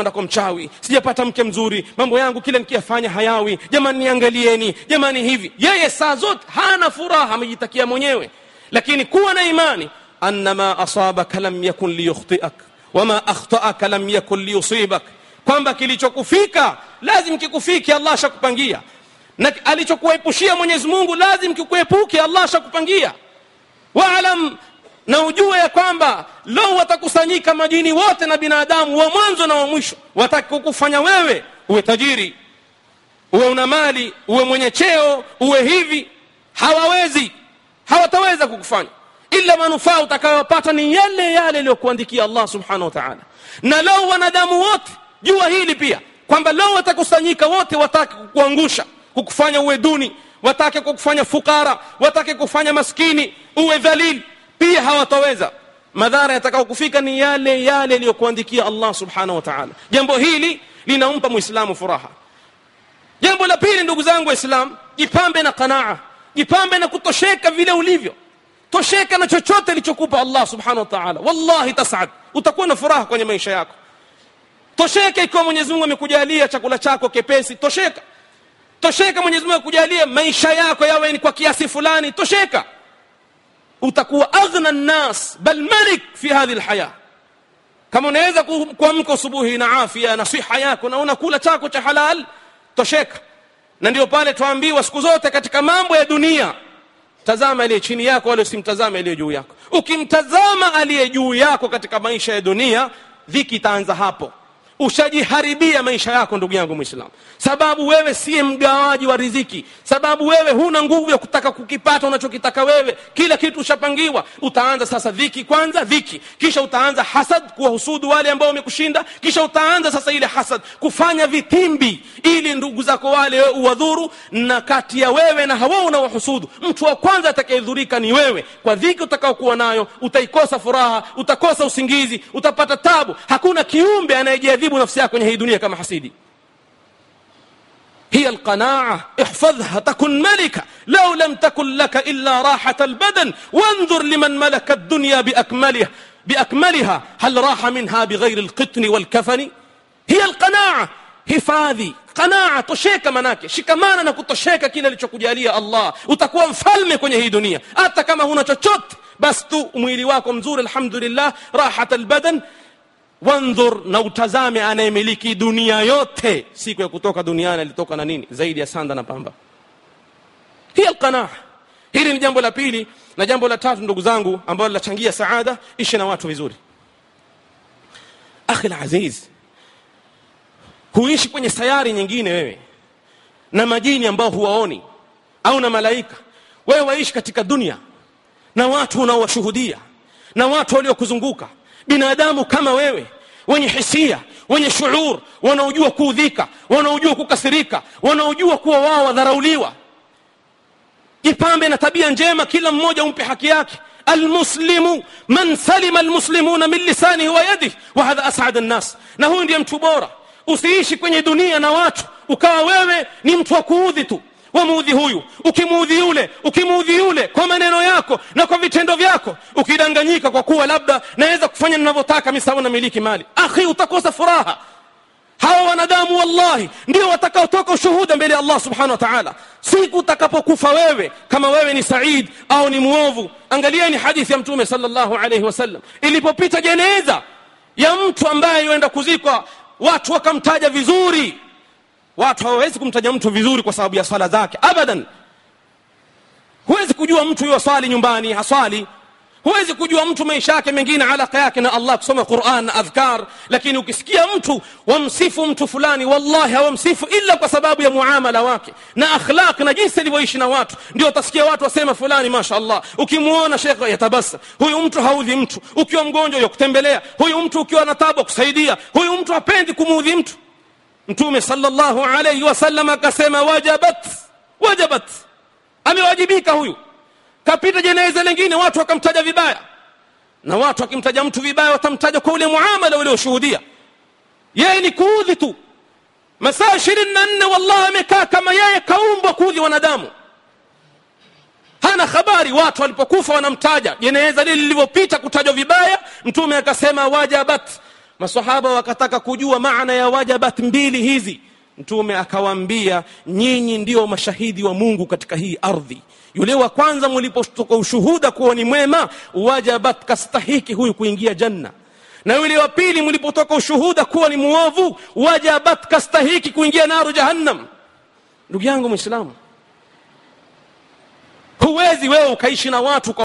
kwenda kwa mchawi. Sijapata mke mzuri. Mambo yangu kila nikiyafanya hayawi. Jamani niangalieni. Jamani hivi. Yeye saa zote hana furaha amejitakia mwenyewe. Lakini kuwa na imani anna ma asabaka lam yakun liyukhtiak wama akhtaaka lam yakun liyusibak. Kwamba kilichokufika lazim kikufike allah ashakupangia. Na alichokuepushia mwenyezi mungu lazim kikuepuke allah ashakupangia. Waalam na ujue ya kwamba leo watakusanyika majini wote na binadamu wa mwanzo na wa mwisho. Watakukufanya wewe uwe tajiri uwe una mali uwe mwenye cheo uwe hivi. Hawawezi hawataweza kukufanya. Ila manufaa utakayopata ni yale yale yaliyokuandikia allah subhanahu wa taala. Na leo wanadamu wote jua hili pia kwamba leo watakusanyika wote watake kukuangusha kukufanya uwe duni watake kukufanya fukara watake kufanya maskini uwe dhalili pia hawataweza madhara yatakao kufika ni yale yale yaliyokuandikia allah subhanahu wa taala. Jambo hili linampa muislamu furaha. Jambo la pili ndugu zangu waislam jipambe na qanaa. Jipambe na kutosheka vile ulivyo. Tosheka na chochote alichokupa allah subhanahu wa taala. Wallahi tasad. Utakuwa na furaha kwenye maisha yako. Tosheka ikiwa mwenyezi mungu amekujalia chakula chako kepesi. Tosheka. Tosheka mwenyezi mungu akujalie maisha yako yawe ni kwa kiasi fulani. Tosheka utakuwa aghna nnas bal malik fi hadhihi lhaya kama unaweza kuamka asubuhi na afya na siha yako na unakula chako cha halal tosheka. Na ndio pale twaambiwa siku zote katika mambo ya dunia tazama aliye chini yako wala usimtazame aliye juu yako. Ukimtazama aliye juu yako katika maisha ya dunia dhiki itaanza hapo ushajiharibia maisha yako ndugu yangu mwislamu sababu wewe siye mgawaji wa riziki. Sababu wewe huna nguvu ya kutaka kukipata unachokitaka wewe. Kila kitu ushapangiwa. Utaanza sasa dhiki kwanza dhiki. Kisha utaanza hasad kuwahusudu wale ambao wamekushinda. Kisha utaanza sasa ile hasad kufanya vitimbi ili ndugu zako wale uwadhuru. Na kati ya wewe na hawa unawahusudu mtu wa kwanza atakayedhurika ni wewe. Kwa dhiki utakaokuwa nayo utaikosa furaha utakosa usingizi utapata tabu. Hakuna kiumbe anayejiadhibu nafsi yako kwenye hii dunia kama hasidi هي القناعة احفظها تكن ملكة لو لم تكن لك إلا راحة البدن وانظر لمن ملك الدنيا بأكملها بأكملها هل راح منها بغير القطن والكفن هي القناعة hifadhi qanaa tosheka manake shikamana na kutosheka kile alichokujalia allah utakuwa mfalme kwenye hii dunia hata kama huna chochote basi tu mwili wako mzuri alhamdulillah rahat albadan wandhur na utazame anayemiliki dunia yote. Siku ya kutoka duniani alitoka na nini? Zaidi ya sanda na pamba. Hiya alqanaa hili ni jambo la pili na jambo la tatu ndugu zangu ambalo linachangia saada ishi na watu vizuri. Akhi aziz huishi kwenye sayari nyingine wewe na majini ambao huwaoni au na malaika. Wewe waishi katika dunia na watu unaowashuhudia na watu waliokuzunguka binadamu kama wewe wenye hisia wenye shuur wanaojua kuudhika wanaojua kukasirika wanaojua kuwa wao wadharauliwa jipambe na tabia njema kila mmoja umpe haki yake almuslimu man salima almuslimuna min lisanihi wa yadihi wa hadha asad nnas na huyu ndiye mtu bora usiishi kwenye dunia na watu ukawa wewe ni mtu wa kuudhi tu wamuudhi huyu. Ukimuudhi yule ukimuudhi yule kwa maneno yako na kwa vitendo vyako ukidanganyika kwa kuwa labda naweza kufanya ninavyotaka mi sawa namiliki mali. Akhi utakosa furaha. Hawa wanadamu wallahi ndio watakaotoka ushuhuda mbele ya allah subhanahu wa taala. Siku utakapokufa wewe kama wewe ni said au ni mwovu angalieni hadithi ya mtume sallallahu alayhi wasallam ilipopita jeneza ya mtu ambaye yuenda kuzikwa watu wakamtaja vizuri watu hawawezi kumtaja mtu vizuri kwa sababu ya swala zake. Abadan. Huwezi kujua mtu yuwa swali nyumbani haswali. Huwezi kujua mtu maisha yake mengine alaka yake na allah kusoma quran na adhkar. Lakini ukisikia mtu wamsifu mtu fulani wallahi hawamsifu illa kwa sababu ya muamala wake na akhlaq na jinsi alivyoishi na watu. Ndio utasikia watu wasema fulani masha allah ukimuona shekhe yatabasa huyu mtu haudhi mtu. Ukiwa mgonjwa yakutembelea huyu mtu ukiwa na tabu kusaidia. Huyu mtu hapendi kumuudhi mtu mtume sallallahu alayhi wasallam akasema wajabat wajabat. Amewajibika huyu. Kapita jeneza lingine watu wakamtaja vibaya. Na watu wakimtaja mtu vibaya watamtaja kwa ule muamala ulioshuhudia. Yeye ni kuudhi tu. Masaa ishirini na nne wallahi amekaa kama yeye kaumbwa kuudhi wanadamu. Hana habari. Watu walipokufa wanamtaja. Jeneza lile lilivyopita kutajwa vibaya mtume akasema wajabat masahaba wakataka kujua maana ya wajabat mbili hizi. Mtume akawaambia nyinyi ndio mashahidi wa mungu katika hii ardhi. Yule wa kwanza mlipotoka ushuhuda kuwa ni mwema wajabat kastahiki huyu kuingia janna. Na yule wa pili mlipotoka ushuhuda kuwa ni muovu wajabat kastahiki kuingia naru jahannam. Ndugu yangu mwislamu huwezi wewe ukaishi na watu kwa